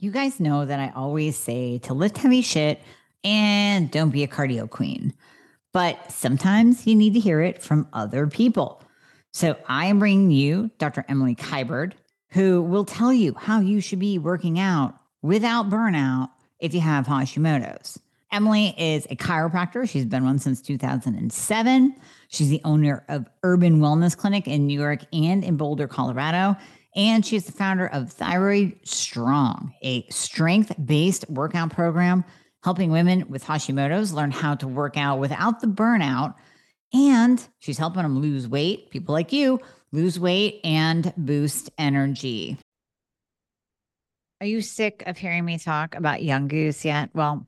You guys know that I always say to lift heavy shit and don't be a cardio queen. But sometimes you need to hear it from other people. So I am bringing you Dr. Emily Kiberd, who will tell you how you should be working out without burnout if you have Hashimoto's. Emily is a chiropractor. She's been one since 2007. She's the owner of Urban Wellness Clinic in New York and in Boulder, Colorado. And she's the founder of Thyroid Strong, a strength based workout program helping women with Hashimoto's learn how to work out without the burnout. And she's helping them lose weight, people like you, lose weight and boost energy. Are you sick of hearing me talk about Young Goose yet? Well,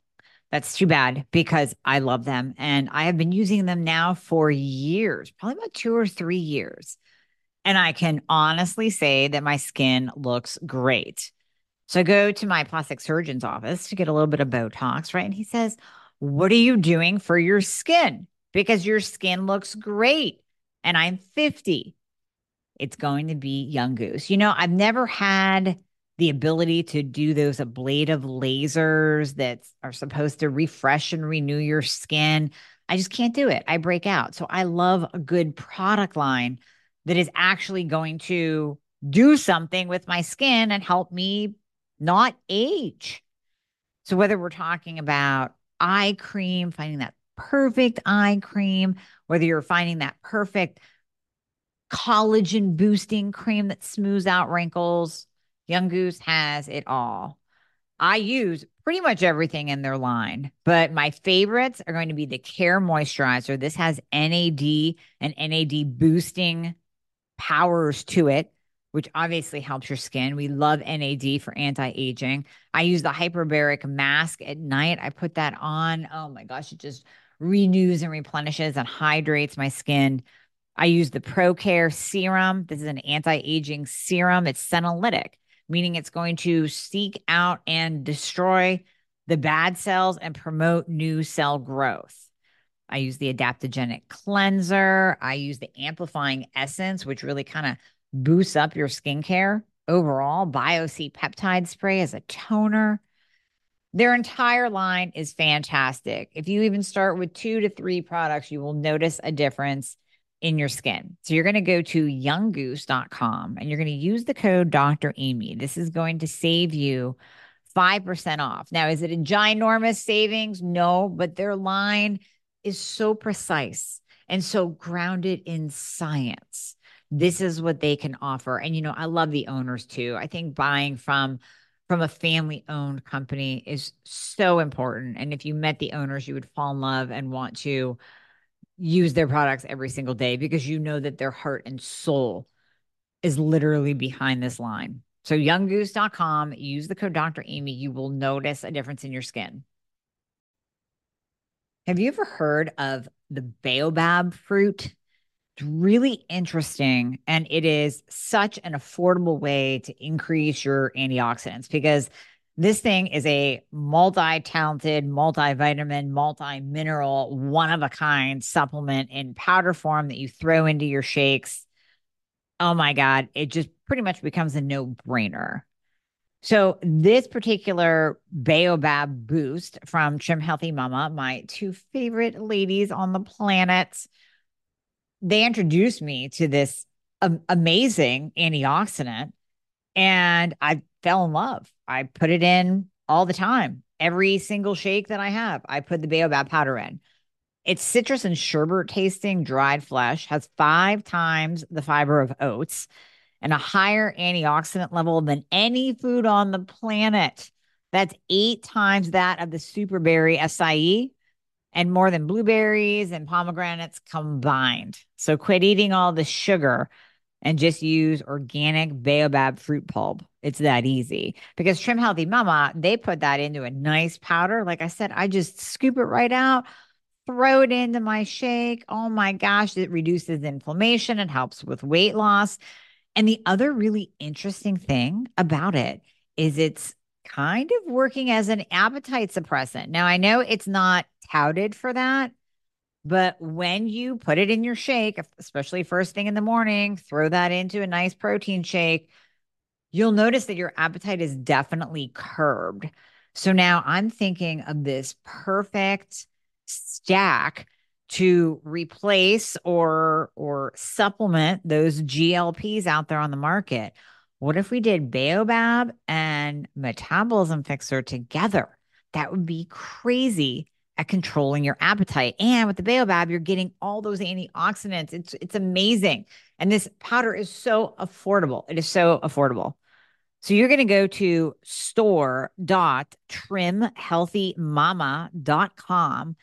that's too bad because I love them and I have been using them now for years, probably about two or three years. And I can honestly say that my skin looks great. So I go to my plastic surgeon's office to get a little bit of Botox, right? And he says, What are you doing for your skin? Because your skin looks great. And I'm 50. It's going to be Young Goose. You know, I've never had the ability to do those ablative lasers that are supposed to refresh and renew your skin. I just can't do it. I break out. So I love a good product line that is actually going to do something with my skin and help me not age. So, whether we're talking about eye cream, finding that perfect eye cream, whether you're finding that perfect collagen boosting cream that smooths out wrinkles, Young Goose has it all. I use pretty much everything in their line, but my favorites are going to be the Care Moisturizer. This has NAD and NAD boosting powers to it, which obviously helps your skin. We love NAD for anti aging. I use the hyperbaric mask at night. I put that on. Oh my gosh, it just renews and replenishes and hydrates my skin. I use the ProCare serum. This is an anti aging serum. It's senolytic, meaning it's going to seek out and destroy the bad cells and promote new cell growth. I use the adaptogenic cleanser. I use the amplifying essence, which really kind of boosts up your skincare overall. BioC peptide spray as a toner. Their entire line is fantastic. If you even start with two to three products, you will notice a difference in your skin. So you're going to go to younggoose.com and you're going to use the code Dr. Amie. This is going to save you 5% off. Now, is it a ginormous savings? No, but their line is so precise and so grounded in science. This is what they can offer. And you know, I love the owners too. I think buying from from a family owned company is so important. And if you met the owners, you would fall in love and want to use their products every single day because you know that their heart and soul is literally behind this line. So younggoose.com, use the code Dr. Amie, you will notice a difference in your skin. Have you ever heard of the baobab fruit? It's really interesting. And it is such an affordable way to increase your antioxidants because this thing is a multi talented, multivitamin, multi mineral, one of a kind supplement in powder form that you throw into your shakes. Oh my God, it just pretty much becomes a no brainer. So this particular Baobab boost from Trim Healthy Mama, my two favorite ladies on the planet, they introduced me to this amazing antioxidant and I fell in love. I put it in all the time. Every single shake that I have, I put the Baobab powder in. It's citrus and sherbet tasting dried flesh, has five times the fiber of oats and a higher antioxidant level than any food on the planet. That's eight times that of the superberry acai and more than blueberries and pomegranates combined. So quit eating all the sugar and just use organic baobab fruit pulp. It's that easy because Trim Healthy Mama, they put that into a nice powder. Like I said, I just scoop it right out, throw it into my shake. Oh my gosh, it reduces inflammation, it helps with weight loss. And the other really interesting thing about it is it's kind of working as an appetite suppressant. Now, I know it's not touted for that, but when you put it in your shake, especially first thing in the morning, throw that into a nice protein shake, you'll notice that your appetite is definitely curbed. So now I'm thinking of this perfect stack to replace or or supplement those GLPs out there on the market. What if we did Baobab and Metabolism Fixxr together? That would be crazy at controlling your appetite. And with the Baobab, you're getting all those antioxidants. It's it's amazing. And this powder is so affordable. It is so affordable. So you're going to go to store.trimhealthymama.com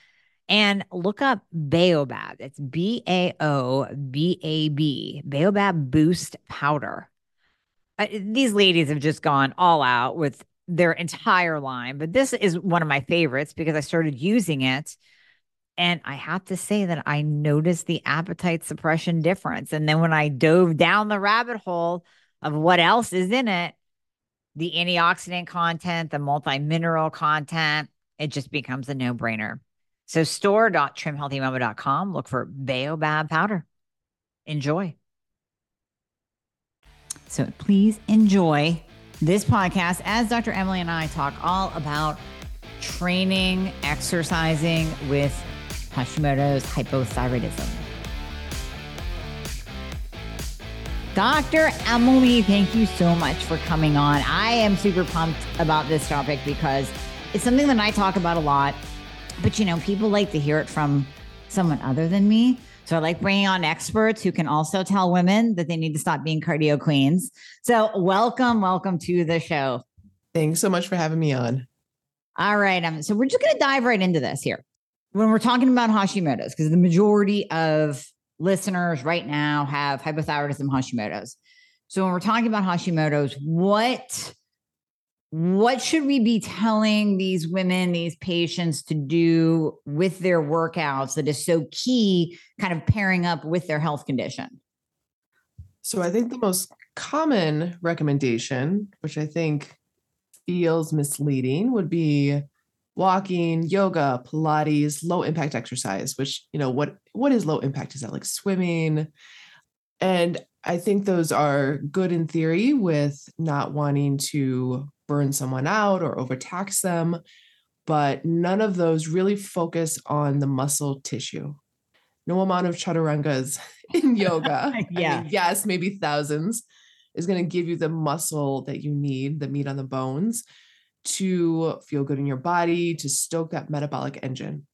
and look up Baobab. It's B A O B A B, Baobab Boost Powder. Uh, these ladies have just gone all out with their entire line, but this is one of my favorites because I started using it. And I have to say that I noticed the appetite suppression difference. And then when I dove down the rabbit hole of what else is in it, the antioxidant content, the multi mineral content, it just becomes a no brainer. So store.trimhealthymama.com. Look for Baobab powder. Enjoy. So please enjoy this podcast as Dr. Emily and I talk all about training, exercising with Hashimoto's hypothyroidism. Dr. Emily, thank you so much for coming on. I am super pumped about this topic because it's something that I talk about a lot but you know, people like to hear it from someone other than me. So I like bringing on experts who can also tell women that they need to stop being cardio queens. So welcome, welcome to the show. Thanks so much for having me on. All right. Um, so we're just going to dive right into this here. When we're talking about Hashimoto's, because the majority of listeners right now have hypothyroidism Hashimoto's. So when we're talking about Hashimoto's, what what should we be telling these women, these patients to do with their workouts that is so key, kind of pairing up with their health condition? So, I think the most common recommendation, which I think feels misleading, would be walking, yoga, Pilates, low impact exercise, which, you know, what what is low impact? Is that like swimming? And I think those are good in theory with not wanting to burn someone out or overtax them, but none of those really focus on the muscle tissue. No amount of chaturangas in yoga. yeah. I mean, yes, maybe thousands is going to give you the muscle that you need, the meat on the bones to feel good in your body, to stoke that metabolic engine.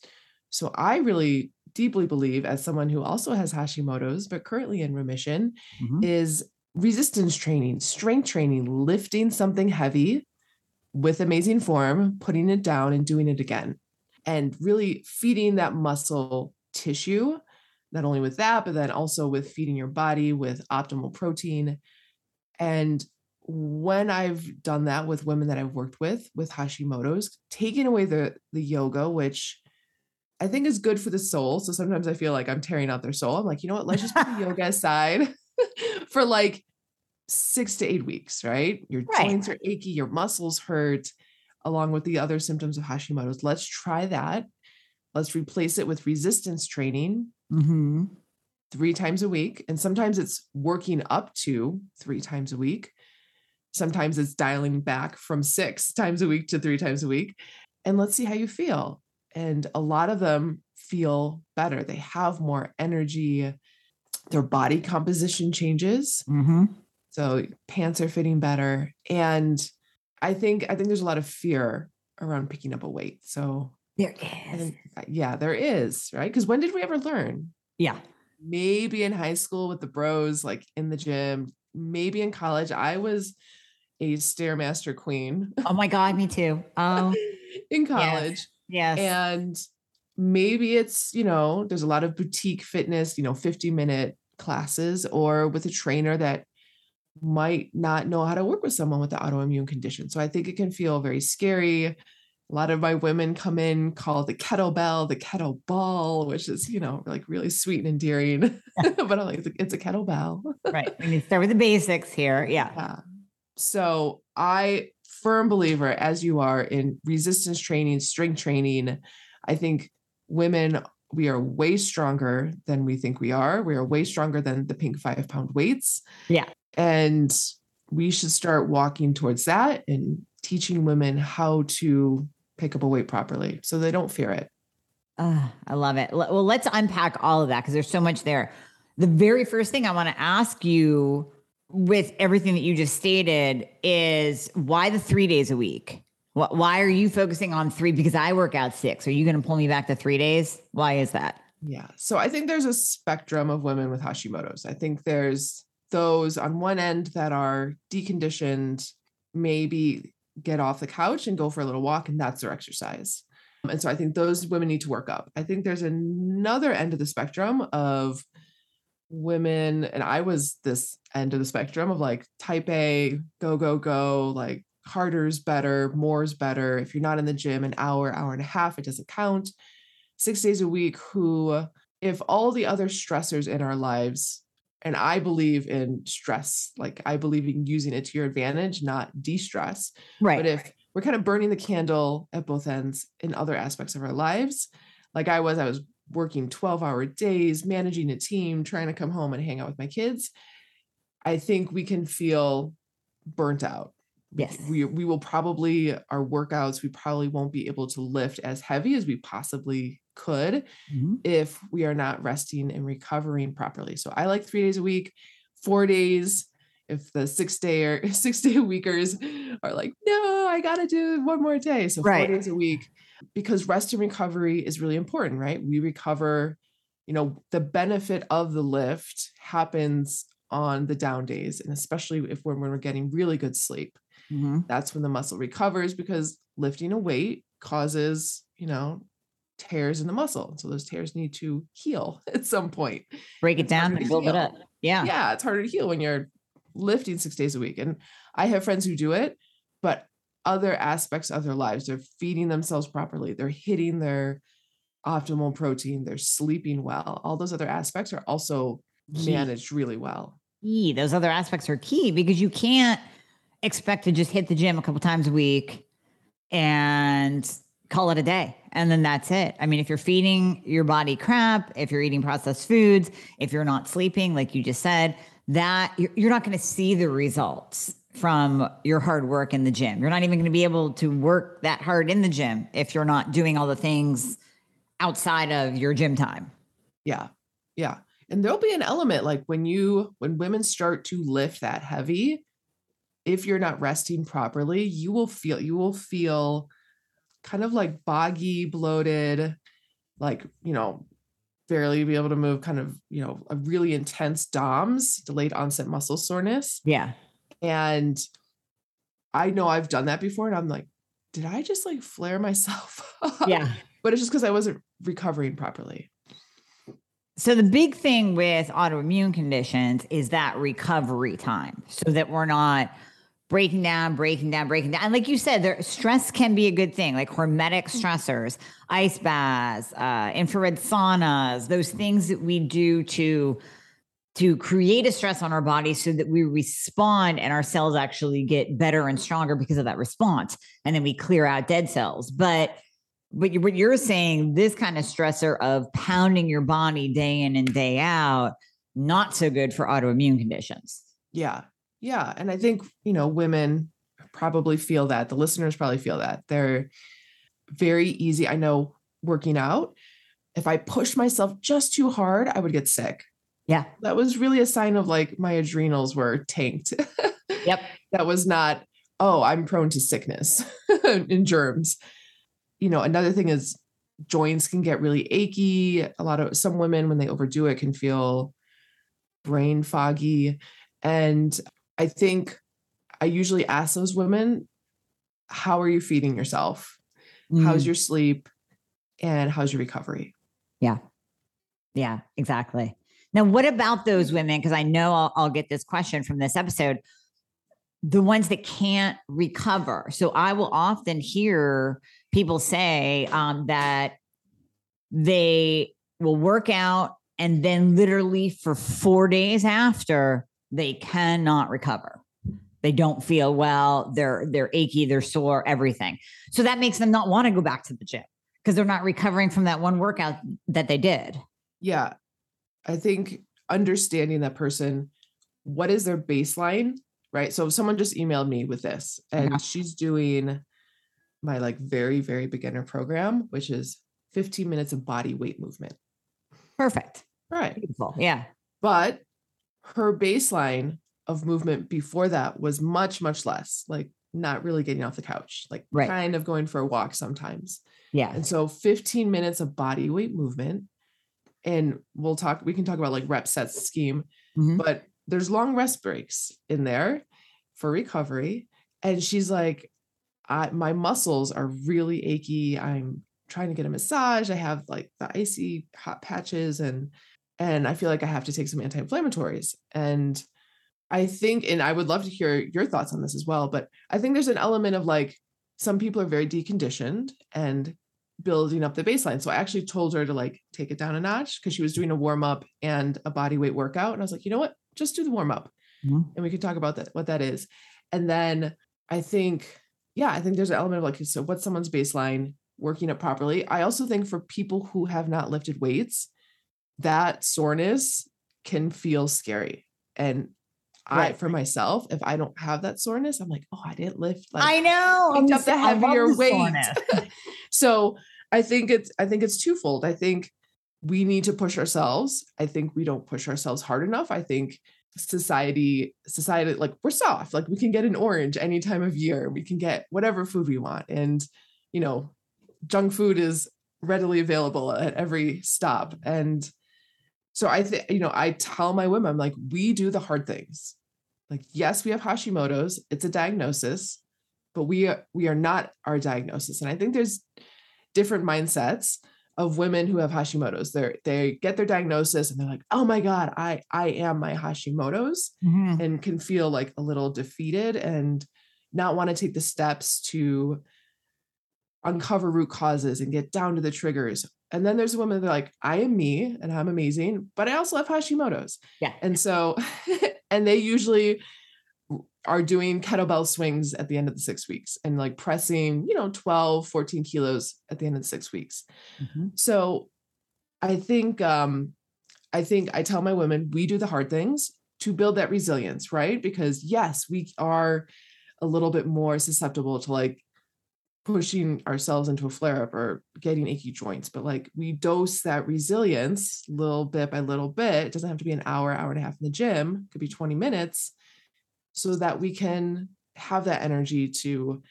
So I really deeply believe as someone who also has Hashimoto's but currently in remission mm-hmm. is resistance training, strength training, lifting something heavy with amazing form, putting it down and doing it again, and really feeding that muscle tissue, not only with that, but then also with feeding your body with optimal protein. And when I've done that with women that I've worked with with Hashimoto's, taking away the the yoga, which I think is good for the soul. So sometimes I feel like I'm tearing out their soul. I'm like, you know what? Let's just put the yoga aside for like six to eight weeks, right? Your right. joints are achy, your muscles hurt, along with the other symptoms of Hashimoto's. Let's try that. Let's replace it with resistance training mm-hmm. three times a week. And sometimes it's working up to three times a week. Sometimes it's dialing back from six times a week to three times a week. And let's see how you feel. And a lot of them feel better. They have more energy. Their body composition changes. Mm-hmm. So pants are fitting better. And I think I think there's a lot of fear around picking up a weight. So there is. Think, uh, yeah, there is, right? Because when did we ever learn? Yeah. Maybe in high school with the bros, like in the gym, maybe in college. I was a stairmaster queen. Oh my God, me too. Oh in college. Yes. yes. And maybe it's, you know, there's a lot of boutique fitness, you know, 50 minute classes or with a trainer that might not know how to work with someone with the autoimmune condition. So I think it can feel very scary. A lot of my women come in, call the kettlebell the kettle ball, which is, you know, like really sweet and endearing. but I'm like, it's a, it's a kettlebell. right. We need to start with the basics here. Yeah. yeah. So I firm believer, as you are in resistance training, strength training. I think women we are way stronger than we think we are. We are way stronger than the pink five pound weights. Yeah. And we should start walking towards that and teaching women how to pick up a weight properly so they don't fear it. Uh, I love it. Well, let's unpack all of that because there's so much there. The very first thing I want to ask you with everything that you just stated is why the three days a week? Why are you focusing on three? Because I work out six. Are you going to pull me back to three days? Why is that? Yeah. So I think there's a spectrum of women with Hashimoto's. I think there's those on one end that are deconditioned, maybe get off the couch and go for a little walk, and that's their exercise. And so I think those women need to work up. I think there's another end of the spectrum of women, and I was this end of the spectrum of like type A, go, go, go, like harder's better, more's better. If you're not in the gym an hour, hour and a half, it doesn't count. Six days a week, who, if all the other stressors in our lives, and I believe in stress, like I believe in using it to your advantage, not de stress. Right. But if we're kind of burning the candle at both ends in other aspects of our lives, like I was, I was working 12 hour days, managing a team, trying to come home and hang out with my kids. I think we can feel burnt out Yes. We we will probably our workouts, we probably won't be able to lift as heavy as we possibly could mm-hmm. if we are not resting and recovering properly. So I like 3 days a week, 4 days if the 6 day or 6 day weekers are like, "No, I got to do one more day." So 4 days a week because rest and recovery is really important, right? We recover, you know, the benefit of the lift happens on the down days and especially if when we're getting really good sleep mm-hmm. that's when the muscle recovers because lifting a weight causes, you know, tears in the muscle. So those tears need to heal at some point. Break it down and build heal. it up. Yeah. Yeah. It's harder to heal when you're lifting six days a week. And I have friends who do it, but other aspects of their lives, they're feeding themselves properly, they're hitting their optimal protein, they're sleeping well. All those other aspects are also managed really well. Key. Those other aspects are key because you can't expect to just hit the gym a couple times a week and call it a day. And then that's it. I mean, if you're feeding your body crap, if you're eating processed foods, if you're not sleeping, like you just said, that you're not going to see the results from your hard work in the gym. You're not even going to be able to work that hard in the gym if you're not doing all the things outside of your gym time. Yeah. Yeah. And there'll be an element like when you, when women start to lift that heavy, if you're not resting properly, you will feel you will feel kind of like boggy, bloated, like, you know, barely be able to move, kind of, you know, a really intense DOMS, delayed onset muscle soreness. Yeah. And I know I've done that before and I'm like, did I just like flare myself? yeah. But it's just because I wasn't recovering properly. So the big thing with autoimmune conditions is that recovery time so that we're not breaking down, breaking down, breaking down. And like you said, there stress can be a good thing, like hormetic mm. stressors, ice baths, uh, infrared saunas, those things that we do to to create a stress on our body so that we respond and our cells actually get better and stronger because of that response. And then we clear out dead cells. But but what you're saying, this kind of stressor of pounding your body day in and day out, not so good for autoimmune conditions. Yeah, yeah. And I think, you know, women probably feel that. The listeners probably feel that. They're very easy. I know working out, if I pushed myself just too hard, I would get sick. Yeah. That was really a sign of like my adrenals were tanked. Yep. that was not, oh, I'm prone to sickness and germs. You know, another thing is joints can get really achy. A lot of some women, when they overdo it, can feel brain foggy. And I think I usually ask those women, how are you feeding yourself? Mm. How's your sleep? And how's your recovery? Yeah. Yeah, exactly. Now, what about those women? Because I know I'll, I'll get this question from this episode the ones that can't recover. So I will often hear people say um, that they will work out and then literally for four days after they cannot recover. They don't feel well. They're they're achy. They're sore. Everything. So that makes them not want to go back to the gym because they're not recovering from that one workout that they did. Yeah, I think understanding that person, what is their baseline, right? So someone just emailed me with this, and Okay. she's doing my like very, very beginner program, which is 15 minutes of body weight movement. Perfect. Right. Beautiful. Yeah. But her baseline of movement before that was much, much less, like not really getting off the couch, like Right. kind of going for a walk sometimes. Yeah. And so 15 minutes of body weight movement. And we'll talk, we can talk about like rep sets scheme, Mhm. but there's long rest breaks in there for recovery. And she's like, I, my muscles are really achy. I'm trying to get a massage. I have like the icy hot patches and and I feel like I have to take some anti-inflammatories. And I think, and I would love to hear your thoughts on this as well, but I think there's an element of like some people are very deconditioned and building up the baseline. So I actually told her to like take it down a notch because she was doing a warm up and a body weight workout. And I was like, you know what? Just do the warm up Mhm. and we can talk about that, what that is. And then I think, yeah, I think there's an element of like, so what's someone's baseline working it properly? I also think for people who have not lifted weights, that soreness can feel scary. And I, for myself, if I don't have that soreness, I'm like, oh, I didn't lift. Like, I know. I'm up the s- I love heavier weight. so I think it's I think it's twofold. I think we need to push ourselves. I think we don't push ourselves hard enough. I think society society like we're soft. Like we can get an orange any time of year. We can get whatever food we want and you know junk food is readily available at every stop and so I think you know I tell my women I'm like we do the hard things. Like yes, we have Hashimoto's. It's a diagnosis, but we are we are not our diagnosis. And I think there's different mindsets of women who have Hashimoto's. They they get their diagnosis and they're like, "Oh my god, I I am my Hashimoto's," Mhm. and can feel like a little defeated and not want to take the steps to uncover root causes and get down to the triggers. And then there's women that are like, I am me and I'm amazing, but I also have Hashimoto's. Yeah. And so, and they usually are doing kettlebell swings at the end of the six weeks and like pressing, you know, 12, 14 kilos at the end of the six weeks. Mhm. So I think um I think I tell my women we do the hard things to build that resilience, right? Because yes, we are a little bit more susceptible to like pushing ourselves into a flare up or getting achy joints, but like we dose that resilience little bit by little bit. It doesn't have to be an hour, hour and a half in the gym, it could be 20 minutes, so that we can have that energy to,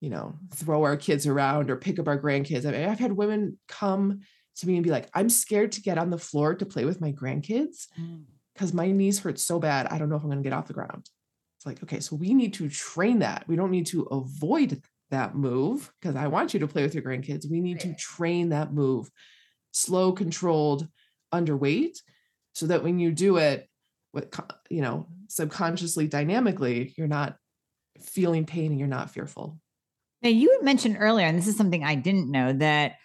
you know, throw our kids around or pick up our grandkids. I mean, I've had women come to me and be like, I'm scared to get on the floor to play with my grandkids mm. because my knees hurt so bad. I don't know if I'm going to get off the ground. It's like, okay, so we need to train that. We don't need to avoid that move because I want you to play with your grandkids. We need to train that move, slow, controlled, underweight, so that when you do it, with you know, subconsciously, dynamically, you're not feeling pain and you're not fearful. Now you had mentioned earlier, and this is something I didn't know that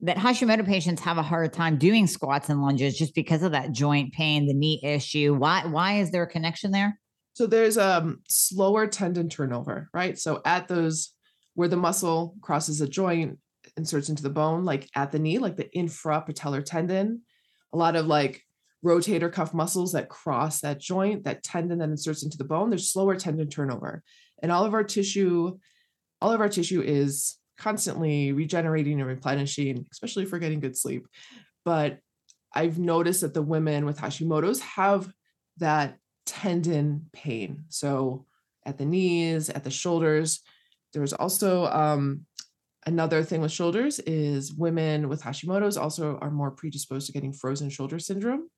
that Hashimoto patients have a hard time doing squats and lunges just because of that joint pain, the knee issue. Why? Why is there a connection there? So there's um slower tendon turnover, right? So at those where the muscle crosses a joint, inserts into the bone, like at the knee, like the infrapatellar tendon, a lot of like rotator cuff muscles that cross that joint, that tendon that inserts into the bone, there's slower tendon turnover. And all of our tissue, all of our tissue is constantly regenerating and replenishing, especially for getting good sleep. But I've noticed that the women with Hashimoto's have that tendon pain. So at the knees, at the shoulders. There's also um, another thing with shoulders is women with Hashimoto's also are more predisposed to getting frozen shoulder syndrome.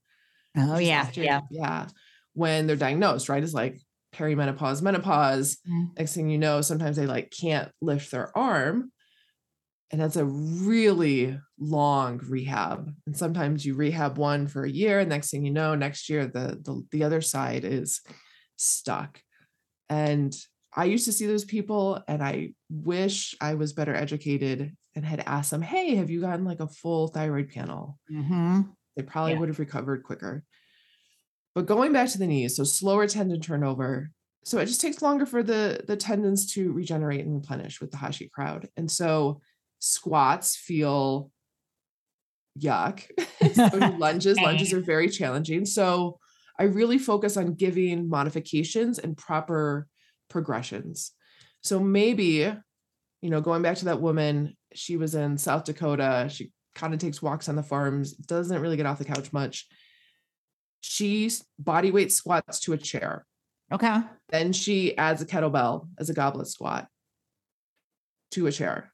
Oh yeah, after- yeah. yeah. When they're diagnosed, right? It's like perimenopause, menopause. Mm. Next thing you know, sometimes they like can't lift their arm. And that's a really long rehab. And sometimes you rehab one for a year, and next thing you know, next year the the, the other side is stuck. And I used to see those people, and I wish I was better educated and had asked them, "Hey, have you gotten like a full thyroid panel?" Mhm. they probably Yeah. would have recovered quicker. But going back to the knees, so slower tendon turnover. So it just takes longer for the the tendons to regenerate and replenish with the Hashi crowd. And so squats feel yuck. so lunges, lunges are very challenging. So I really focus on giving modifications and proper progressions. So maybe, you know, going back to that woman, she was in South Dakota. She kind of takes walks on the farms, doesn't really get off the couch much. She body weight squats to a chair. Okay. Then she adds a kettlebell as a goblet squat to a chair.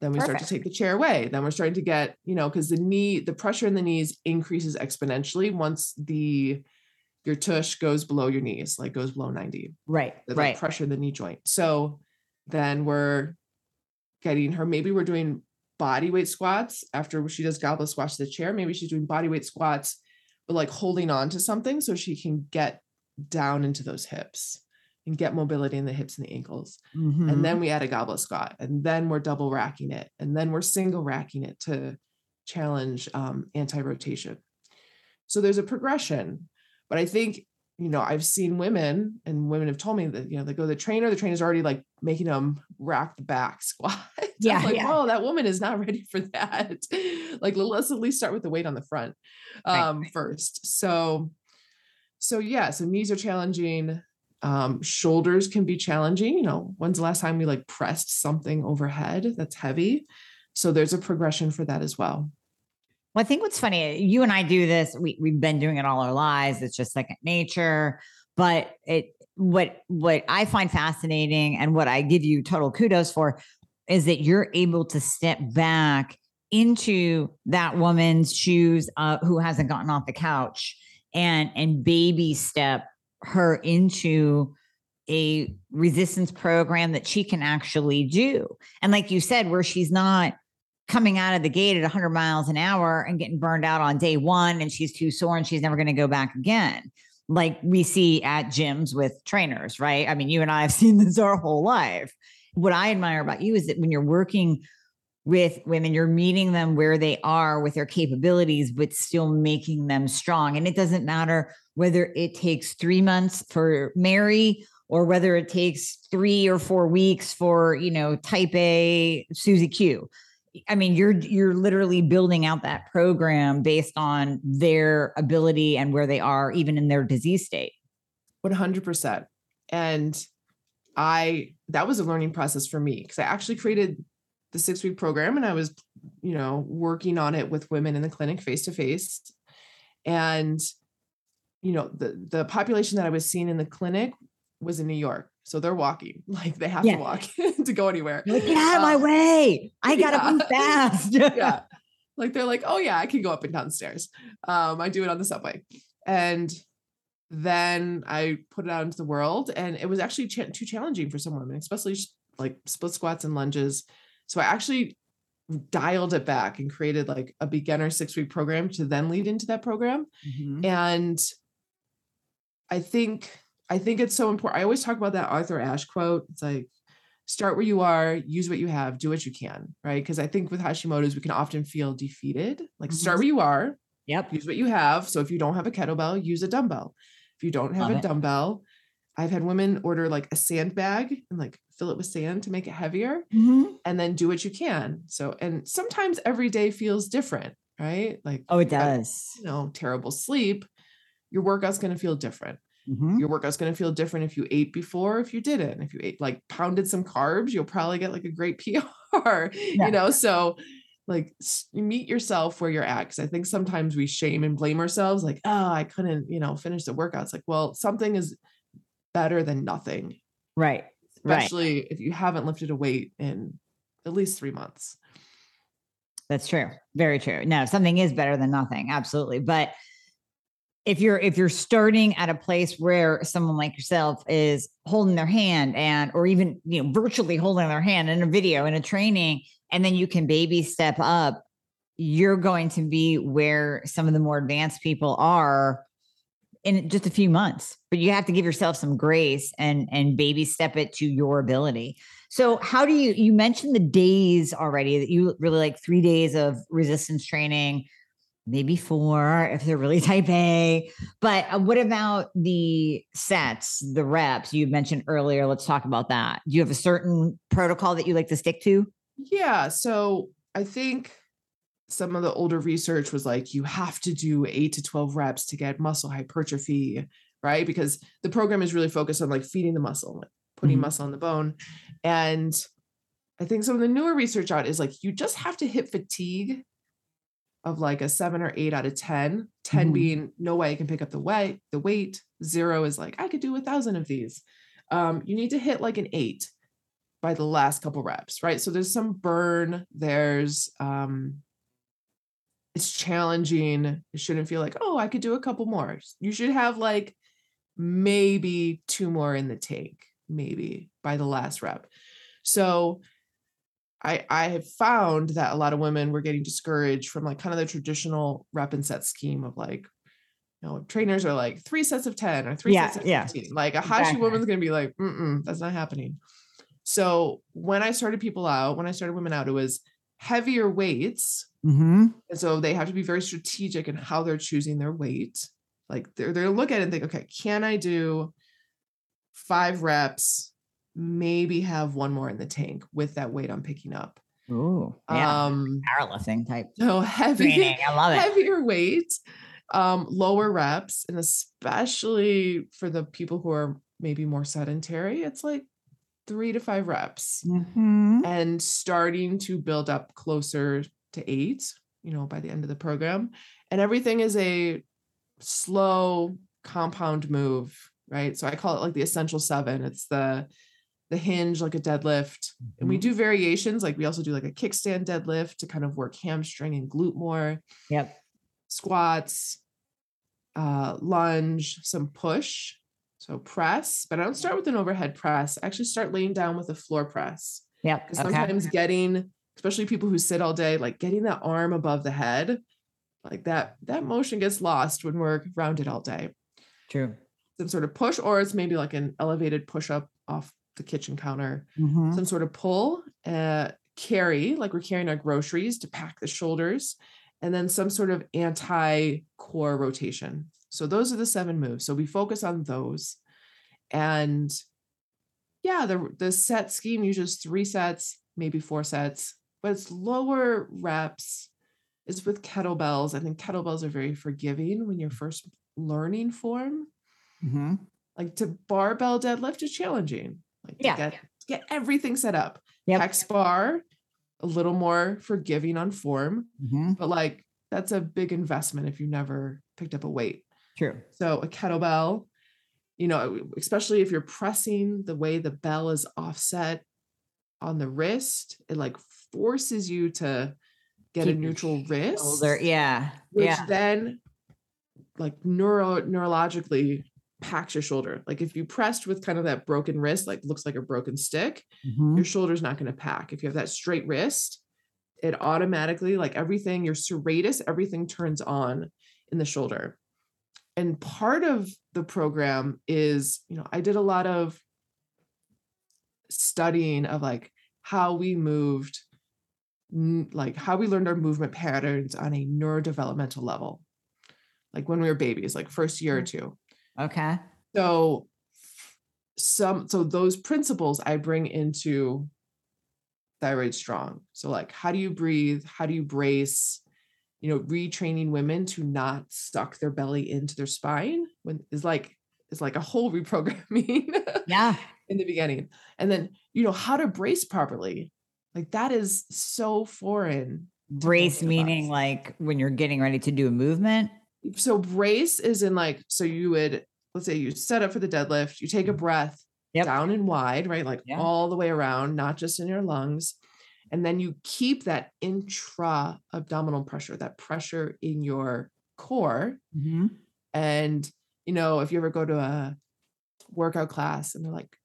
Then we Perfect. start to take the chair away. Then we're starting to get, you know, because the knee, the pressure in the knees increases exponentially once the your tush goes below your knees, like goes below 90. Right. The right. pressure the knee joint. So then we're getting her, maybe we're doing body weight squats after she does goblet squats to the chair. Maybe she's doing body weight squats, but like holding on to something so she can get down into those hips and get mobility in the hips and the ankles. Mm-hmm. And then we add a goblet squat, and then we're double racking it, and then we're single racking it to challenge um, anti rotation. So there's a progression, but I think you know I've seen women, and women have told me that you know they go to the trainer, the trainer's already like making them rack the back squat. Yeah, like, yeah. oh, that woman is not ready for that. like let's at least start with the weight on the front um, right. first. So so yeah, so knees are challenging. Um, shoulders can be challenging. You know, when's the last time we like pressed something overhead that's heavy? So there's a progression for that as well. Well, I think what's funny, you and I do this. We we've been doing it all our lives. It's just second nature. But it what what I find fascinating and what I give you total kudos for is that you're able to step back into that woman's shoes uh, who hasn't gotten off the couch and and baby step her into a resistance program that she can actually do. And like you said, where she's not coming out of the gate at 100 miles an hour and getting burned out on day one and she's too sore and she's never going to go back again. Like we see at gyms with trainers, right? I mean, you and I have seen this our whole life. What I admire about you is that when you're working with women you're meeting them where they are with their capabilities but still making them strong and it doesn't matter whether it takes 3 months for Mary or whether it takes 3 or 4 weeks for you know type A Susie Q I mean you're you're literally building out that program based on their ability and where they are even in their disease state 100% and I that was a learning process for me because I actually created the six week program and I was, you know, working on it with women in the clinic face to face. And, you know, the the population that I was seeing in the clinic was in New York. So they're walking, like they have yeah. to walk to go anywhere. Like, Get out of um, my way. I gotta yeah. move fast. yeah. Like they're like, oh yeah, I can go up and down stairs. Um, I do it on the subway. And then I put it out into the world and it was actually ch- too challenging for some women, especially like split squats and lunges so I actually dialed it back and created like a beginner six week program to then lead into that program. Mm-hmm. And I think I think it's so important. I always talk about that Arthur Ashe quote. It's like start where you are, use what you have, do what you can, right? Because I think with Hashimoto's, we can often feel defeated. Like mm-hmm. start where you are. Yep. Use what you have. So if you don't have a kettlebell, use a dumbbell. If you don't have Love a it. dumbbell, I've had women order like a sandbag and like fill it with sand to make it heavier mm-hmm. and then do what you can. So, and sometimes every day feels different, right? Like, oh, it does. you know, terrible sleep, your workout's going to feel different. Mm-hmm. Your workout's going to feel different if you ate before, if you didn't. If you ate like pounded some carbs, you'll probably get like a great PR, yeah. you know? So, like meet yourself where you're at because i think sometimes we shame and blame ourselves like oh i couldn't you know finish the workouts like well something is better than nothing right especially right. if you haven't lifted a weight in at least three months. That's true. Very true. No, something is better than nothing. Absolutely. But if you're if you're starting at a place where someone like yourself is holding their hand and or even you know virtually holding their hand in a video in a training and then you can baby step up you're going to be where some of the more advanced people are in just a few months. But you have to give yourself some grace and and baby step it to your ability. So how do you you mentioned the days already that you really like three days of resistance training maybe four if they're really type a. But uh, what about the sets the reps? You mentioned earlier let's talk about that. Do you have a certain protocol that you like to stick to? Yeah so i think some of the older research was like you have to do 8 to 12 reps to get muscle hypertrophy right? Because the program is really focused on like feeding the muscle like putting Mhm. muscle on the bone. And i think some of the newer research out is like you just have to hit fatigue of like a 7 or 8 out of 10 10 Mhm. being no way i can pick up the weight the weight 0 is like i could do a thousand of these um, you need to hit like an 8 by the last couple reps right so there's some burn there's um it's challenging. It shouldn't feel like, oh, I could do a couple more. You should have like maybe two more in the tank, maybe by the last rep. So I I have found that a lot of women were getting discouraged from like kind of the traditional rep and set scheme of like, you know, trainers are like three sets of 10 or three Yeah, sets of yeah. 15. Like a Hashi Exactly. woman's gonna be like, mm mm, that's not happening. So when I started people out, when I started women out, it was heavier weights Mm-hmm. and so they have to be very strategic in how they're choosing their weight. Like they're they're look at it and think, okay, can I do five reps, maybe have one more in the tank with that weight I'm picking up? Ooh, yeah. Um Powerlifting type so heavy training. I love it. heavier weight, um, lower reps, and especially for the people who are maybe more sedentary, it's like three to five reps Mhm. and starting to build up closer to eight, you know, by the end of the program. And everything is a slow compound move, right? So I call it like the essential seven. It's the the hinge like a deadlift. And we Mhm. do variations, like we also do like a kickstand deadlift to kind of work hamstring and glute more, Yep. squats, uh, lunge, some push. So press, but I don't start with an overhead press. I actually start laying down with a floor press. Yep. Because Okay. sometimes getting, especially people who sit all day, like getting that arm above the head, like that, that motion gets lost when we're rounded all day. True. Some sort of push, or it's maybe like an elevated push up off the kitchen counter, Mhm. some sort of pull, uh, carry, like we're carrying our groceries to pack the shoulders, and then some sort of anti core rotation. So those are the seven moves. So we focus on those. And yeah, the the set scheme is three sets, maybe four sets, but it's lower reps. It's with kettlebells. I think kettlebells are very forgiving when you're first learning form. Mhm. Like to barbell deadlift is challenging. Like Yeah. get get everything set up. Yep. Hex bar, a little more forgiving on form, Mhm. but like that's a big investment if you never picked up a weight. True. So a kettlebell, you know, especially if you're pressing the way the bell is offset on the wrist, it like forces you to get a Keep your neutral wrist, Shoulder. Yeah. which yeah. then like neuro neurologically packs your shoulder. Like if you pressed with kind of that broken wrist, like looks like a broken stick, Mhm. your shoulder's not going to pack. If you have that straight wrist, it automatically, like everything, your serratus, everything turns on in the shoulder. And part of the program is, you know, I did a lot of studying of like how we moved, like how we learned our movement patterns on a neurodevelopmental level, like when we were babies, like first year or two. Okay. So some so those principles I bring into thyroid strong. So like how do you breathe? How do you brace? You know, retraining women to not suck their belly into their spine when is like is like a whole reprogramming Yeah. in the beginning. And then, you know, how to brace properly. Like that is so foreign. Brace meaning like when you're getting ready to do a movement. So brace is in like, so you would, let's say you set up for the deadlift, you take a breath Mm-hmm. Yep. down and wide, right? Like Yeah. all the way around, not just in your lungs. And then you keep that intra abdominal pressure, that pressure in your core. Mhm. And, you know, if you ever go to a workout class and they're like,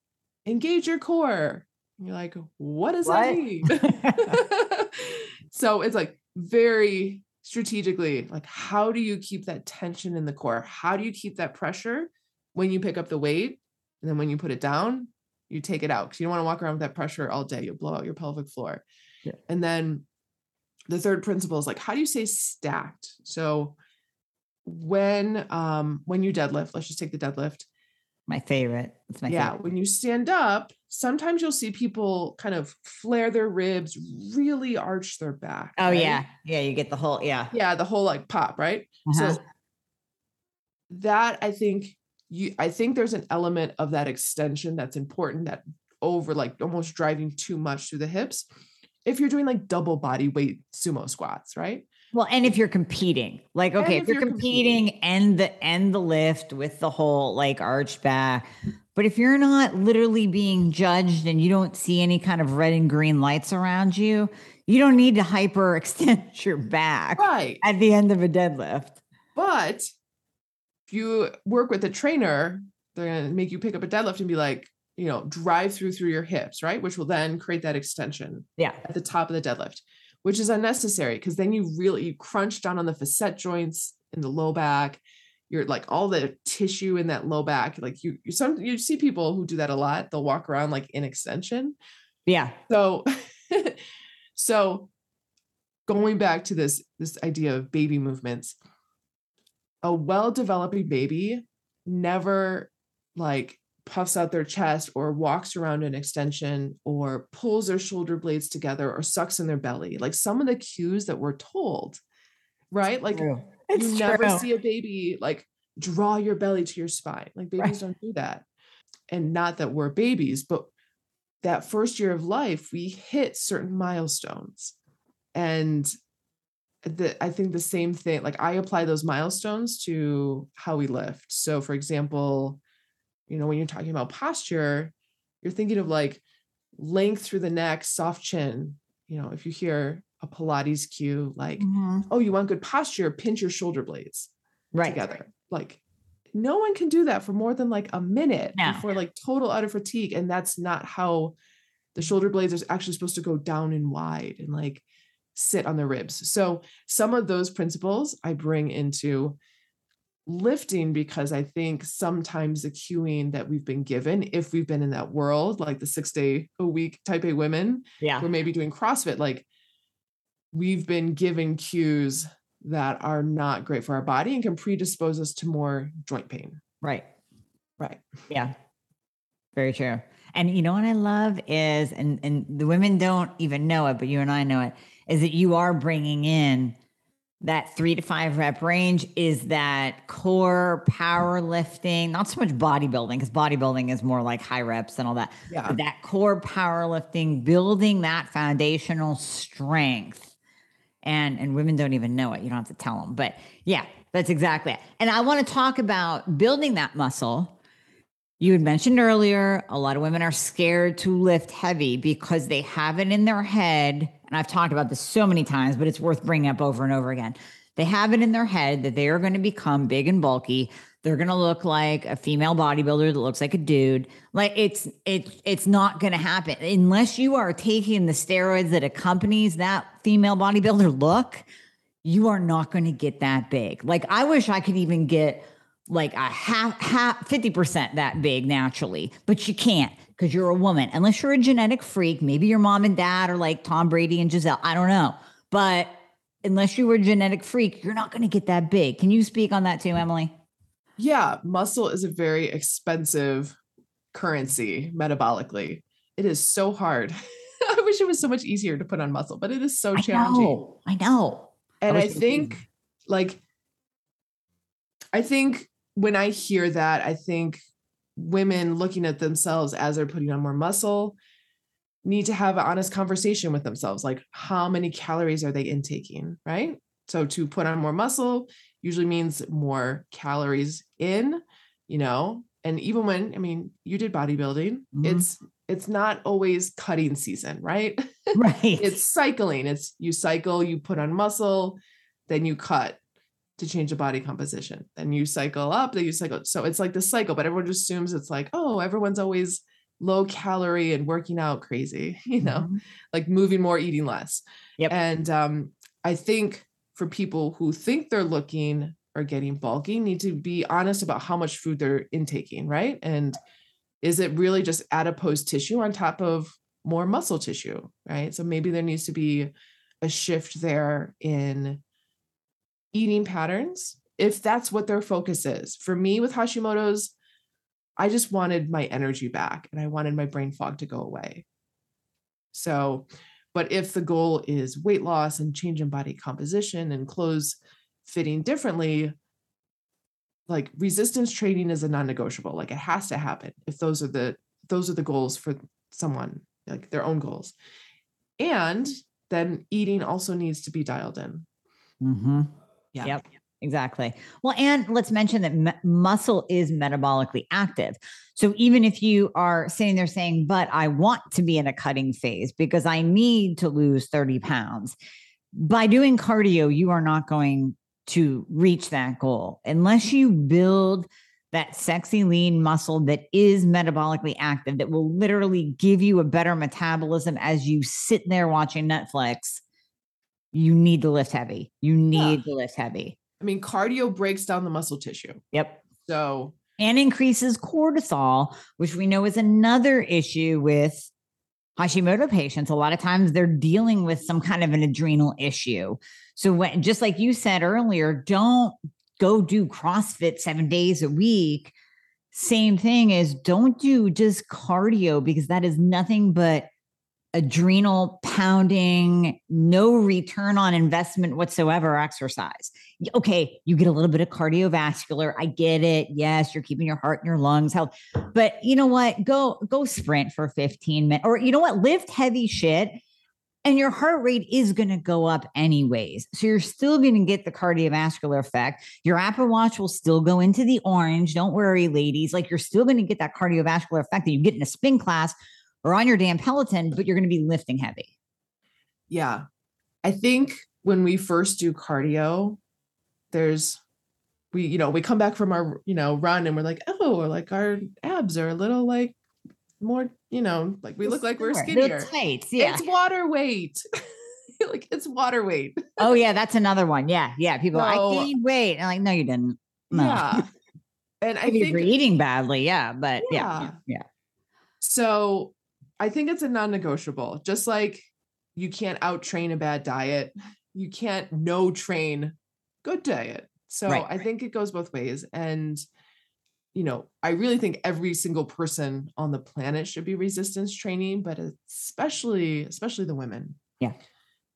engage your core, and you're like, what does that mean? so it's like very strategically, like, how do you keep that tension in the core? How do you keep that pressure when you pick up the weight? And then when you put it down, you take it out because you don't want to walk around with that pressure all day. You'll blow out your pelvic floor. Yeah. And then the third principle is like, how do you stay stacked? So when um when you deadlift, let's just take the deadlift. My favorite. It's my yeah, favorite. when you stand up, sometimes you'll see people kind of flare their ribs, really arch their back. Oh right? yeah. Yeah. You get the whole, yeah. Yeah, the whole like pop, right? Uh-huh. So that I think you I think there's an element of that extension that's important that over like almost driving too much through the hips. If you're doing like double body weight sumo squats, right? Well, and if you're competing, like okay, if if you're, you're competing, competing. and the end the lift with the whole like arched back, but if you're not literally being judged and you don't see any kind of red and green lights around you, you don't need to hyper extend your back Right. at the end of a deadlift. But if you work with a trainer, they're gonna make you pick up a deadlift and be like, you know, drive through through your hips, right? Which will then create that extension Yeah. at the top of the deadlift, which is unnecessary because then you really you crunch down on the facet joints in the low back. You're like all the tissue in that low back. Like you, you some you see people who do that a lot. They'll walk around like in extension. Yeah. So, so going back to this this idea of baby movements, a well-developing baby never like puffs out their chest or walks around an extension or pulls their shoulder blades together or sucks in their belly. Like some of the cues that we're told, right? Like True. you It's never see a baby like draw your belly to your spine. Like babies Right. don't do that. And not that we're babies, but that first year of life, we hit certain milestones. And the, I think the same thing, like I apply those milestones to how we lift. So, for example, you know, when you're talking about posture, you're thinking of like length through the neck, soft chin. You know, if you hear a Pilates cue, like, Mhm. oh, you want good posture, pinch your shoulder blades Right. together. Like no one can do that for more than like a minute No. before like total utter fatigue. And that's not how the shoulder blades are actually supposed to go down and wide and like sit on the ribs. So some of those principles I bring into lifting because I think sometimes the cueing that we've been given, if we've been in that world, like the six day a week type A women, Yeah. we're maybe doing CrossFit, like we've been given cues that are not great for our body and can predispose us to more joint pain. Right. Right. Yeah. Very true. And you know what I love is, and and the women don't even know it, but you and I know it, is that you are bringing in that three to five rep range. Is that core powerlifting? Not so much bodybuilding, because bodybuilding is more like high reps and all that. Yeah. But that core powerlifting, building that foundational strength, and and women don't even know it. You don't have to tell them, but yeah, that's exactly it. And I want to talk about building that muscle. You had mentioned earlier, a lot of women are scared to lift heavy because they have it in their head. And I've talked about this so many times, but it's worth bringing up over and over again. They have it in their head that they are going to become big and bulky. They're going to look like a female bodybuilder that looks like a dude. Like it's it's it's not going to happen unless you are taking the steroids that accompanies that female bodybuilder look. You are not going to get that big. Like I wish I could even get like a half half 50% that big naturally but you can't because you're a woman unless you're a genetic freak maybe your mom and dad are like tom brady and giselle i don't know but unless you were a genetic freak you're not going to get that big can you speak on that too emily Yeah. Muscle is a very expensive currency metabolically. It is so hard. I wish it was so much easier to put on muscle, but it is so i challenging. know i know And wish I think like I think when I hear that, I think women looking at themselves as they're putting on more muscle need to have an honest conversation with themselves like how many calories are they intaking, right? So to put on more muscle usually means more calories in, you know, and even when I mean you did bodybuilding, Mhm. it's it's not always cutting season, right? right it's cycling. It's you cycle, you put on muscle, then you cut to change the body composition. Then you cycle up, then you cycle. So it's like the cycle, but everyone just assumes it's like, oh, everyone's always low calorie and working out crazy, you know, Mhm. like moving more, eating less. Yep. And um, I think for people who think they're looking or getting bulky, need to be honest about how much food they're intaking, right? And is it really just adipose tissue on top of more muscle tissue, right? So maybe there needs to be a shift there in eating patterns if that's what their focus is. For me with Hashimoto's, I just wanted my energy back and I wanted my brain fog to go away. So, but if the goal is weight loss and change in body composition and clothes fitting differently, like resistance training is a non-negotiable. Like it has to happen if those are the those are the goals for someone, like their own goals. And then eating also needs to be dialed in. Mm-hmm. Yeah. Yep. Exactly. Well, and let's mention that muscle is metabolically active. So even if you are sitting there saying, but I want to be in a cutting phase because I need to lose 30 pounds, by doing cardio, you are not going to reach that goal unless you build that sexy lean muscle that is metabolically active that will literally give you a better metabolism as you sit there watching Netflix. You need to lift heavy. You need yeah. to lift heavy. I mean, cardio breaks down the muscle tissue. Yep. So, and increases cortisol, which we know is another issue with Hashimoto patients. A lot of times they're dealing with some kind of an adrenal issue. So, when, just like you said earlier, don't go do CrossFit seven days a week. Same thing is don't do just cardio because that is nothing but adrenal pounding, no return on investment whatsoever exercise. Okay, you get a little bit of cardiovascular. I get it. Yes, you're keeping your heart and your lungs healthy. But you know what? Go go sprint for 15 minutes or you know what? Lift heavy shit and your heart rate is going to go up anyways. So you're still going to get the cardiovascular effect. Your Apple Watch will still go into the orange. Don't worry, ladies. Like you're still going to get that cardiovascular effect that you get in a spin class or on your damn Peloton, but you're going to be lifting heavy. Yeah. I think when we first do cardio, there's we, you know, we come back from our, you know, run and we're like, oh, or like our abs are a little like more, you know, like we look like we're skinnier. Tight, yeah. It's water weight. like it's water weight. oh yeah, that's another one. Yeah, yeah. People, I gained weight, and like, no, you didn't. No. Yeah. And I think you're eating badly, yeah, but yeah, yeah. yeah. So I think it's a non-negotiable. Just like you can't out train a bad diet, you can't no train good diet. So right. I think it goes both ways. And you know, I really think every single person on the planet should be resistance training, but especially especially the women. Yeah.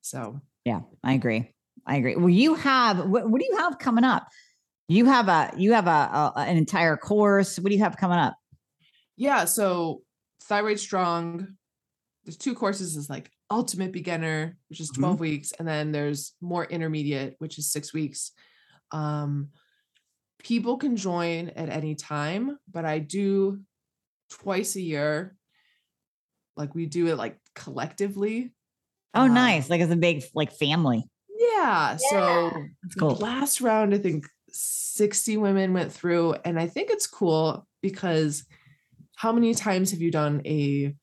So yeah, I agree. I agree. Well, you have what, what do you have coming up? You have a you have a, a an entire course. What do you have coming up? Yeah, so Thyroid Strong. There's two courses. Is like Ultimate Beginner, which is 12 mm-hmm. weeks, and then there's more intermediate, which is six weeks. Um, people can join at any time, but I do twice a year. Like we do it like collectively. Oh, um, nice! Like as a big like family. Yeah. yeah. So that's cool. Last round, I think 60 women went through, and I think it's cool because how many times have you done a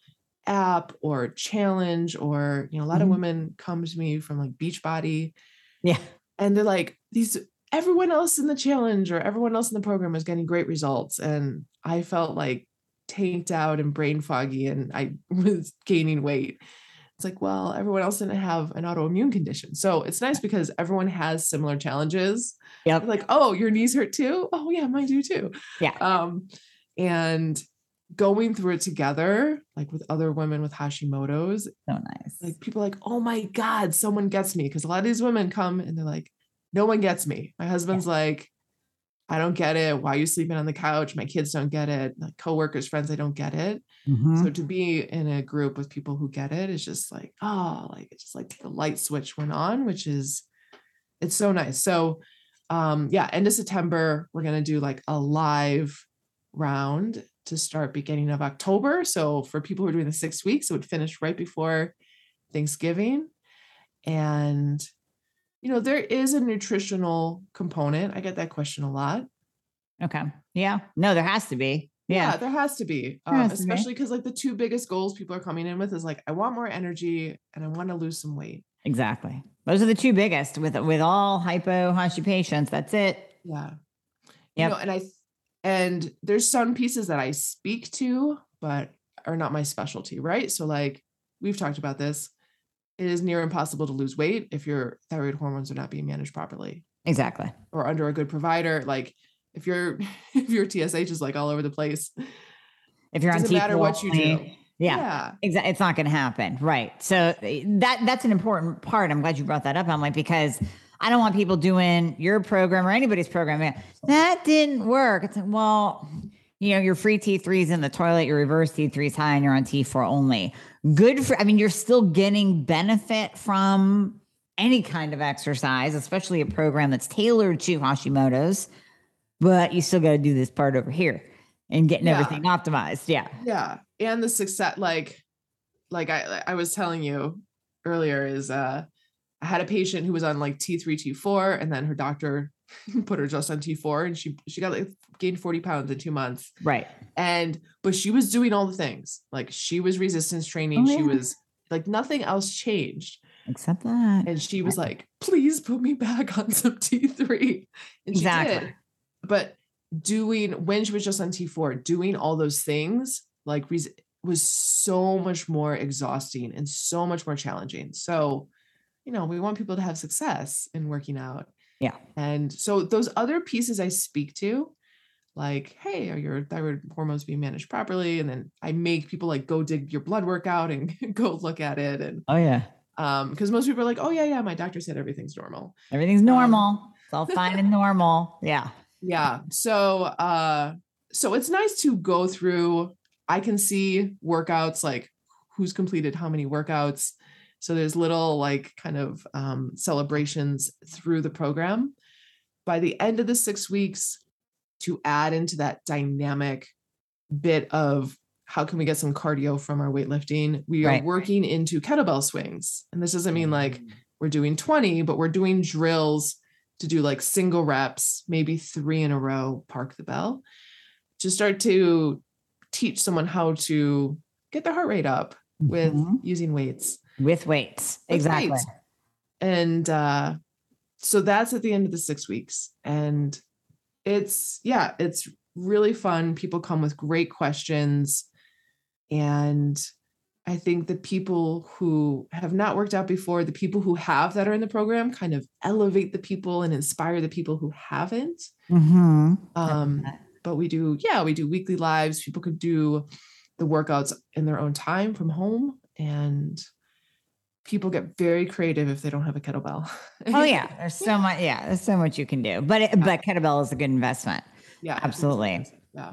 app or challenge or you know a lot mm-hmm. of women come to me from like beachbody. Yeah. And they're like these everyone else in the challenge or everyone else in the program is getting great results. And i felt like tanked out and brain foggy and i was gaining weight. It's like well everyone else didn't have an autoimmune condition. So it's nice because everyone has similar challenges. Yeah like oh your knees hurt too? Oh yeah mine do too. Yeah. Um and going through it together, like with other women with Hashimoto's. So nice. Like people like, oh my God, someone gets me. Cause a lot of these women come and they're like, no one gets me. My husband's yeah. like, I don't get it. Why are you sleeping on the couch? My kids don't get it. Like coworkers, friends, I don't get it. Mm-hmm. So to be in a group with people who get it is just like, oh, like it's just like the light switch went on, which is it's so nice. So um yeah, end of September, we're gonna do like a live round to start beginning of October. So for people who are doing the six weeks, it would finish right before Thanksgiving. And, you know, there is a nutritional component. I get that question a lot. Okay. Yeah. No, there has to be. Yeah. yeah there has to be. Um, especially because like the two biggest goals people are coming in with is like, I want more energy and I want to lose some weight. Exactly. Those are the two biggest with with all hypo Hashi patients. That's it. Yeah. Yeah. You know, and I and there's some pieces that I speak to, but are not my specialty, right? So, like we've talked about this, it is near impossible to lose weight if your thyroid hormones are not being managed properly. Exactly. Or under a good provider. Like if your if your TSH is like all over the place, if you're on doesn't matter what you do. Yeah. Yeah. Exactly. It's not going to happen. Right. So eh, that that's an important part. I'm glad you brought that up. I'm because I don't want people doing your program or anybody's program. yeah, That didn't work. It's like, well, you know, your free T3 is in the toilet, your reverse T3 is high, and you're on T4 only. Good for, I mean, you're still getting benefit from any kind of exercise, especially a program that's tailored to Hashimoto's, but you still got to do this part over here and getting Yeah. everything optimized. Yeah. Yeah. And the success, like, like I I was telling you earlier, is uh I had a patient who was on like T3, T4, and then her doctor put her just on T4 and she she got like gained 40 pounds in two months. Right. And but she was doing all the things. Like she was resistance training. Oh, she was like nothing else changed. Except that. And she was like, please put me back on some T3. And she Exactly. did. But doing when she was just on T4, doing all those things like was so much more exhausting and so much more challenging. So, you know, we want people to have success in working out. Yeah. And so those other pieces I speak to, like, hey, are your thyroid hormones being managed properly? And then I make people like go dig your blood work out and go look at it. And Oh yeah. um, because most people are like, oh yeah, yeah, my doctor said everything's normal. Everything's normal. it's all fine and normal. Yeah. Yeah. So uh so it's nice to go through. I can see workouts like who's completed how many workouts. So there's little like kind of um celebrations through the program. By the end of the six weeks, to add into that dynamic bit of how can we get some cardio from our weightlifting, we Right. are working into kettlebell swings. And this doesn't mean like we're doing 20, but we're doing drills to do like single reps, maybe three in a row, park the bell, to start to teach someone how to get their heart rate up with Mhm. using weights. With weights. With exactly. weights. And uh, so that's at the end of the six weeks. And it's, yeah, it's really fun. People come with great questions. And I think the people who have not worked out before, the people who have that are in the program kind of elevate the people and inspire the people who haven't. Mm-hmm. Um, but we do, yeah, we do weekly lives. People could do the workouts in their own time from home. And people get very creative if they don't have a kettlebell. oh yeah. There's so much. Yeah. There's so much you can do. But it, but kettlebell is a good investment. yeah, Absolutely. Yeah.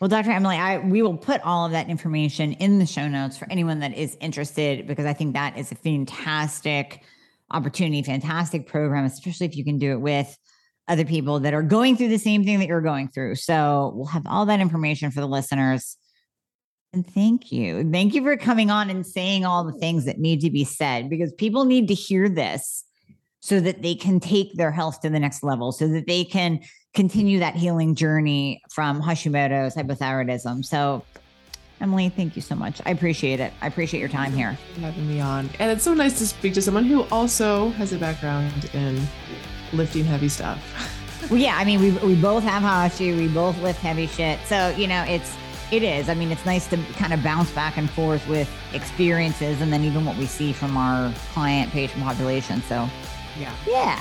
Well, Dr. Emily, I we will put all of that information in the show notes for anyone that is interested because I think that is a fantastic opportunity, fantastic program, especially if you can do it with other people that are going through the same thing that you're going through. So we'll have all that information for the listeners. And thank you. Thank you for coming on and saying all the things that need to be said because people need to hear this so that they can take their health to the next level, so that they can continue that healing journey from Hashimoto's hypothyroidism. So, Emily, thank you so much. I appreciate it. I appreciate your time here. having me on. And it's so nice to speak to someone who also has a background in lifting heavy stuff. Well, yeah, I mean, we we both have Hashi, we both lift heavy shit. So, you know, it's it is. I mean, it's nice to kind of bounce back and forth with experiences and then even what we see from our client patient population. So, Yeah. yeah.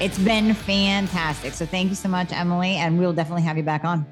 It's been fantastic. So, thank you so much, Emily, and we'll definitely have you back on.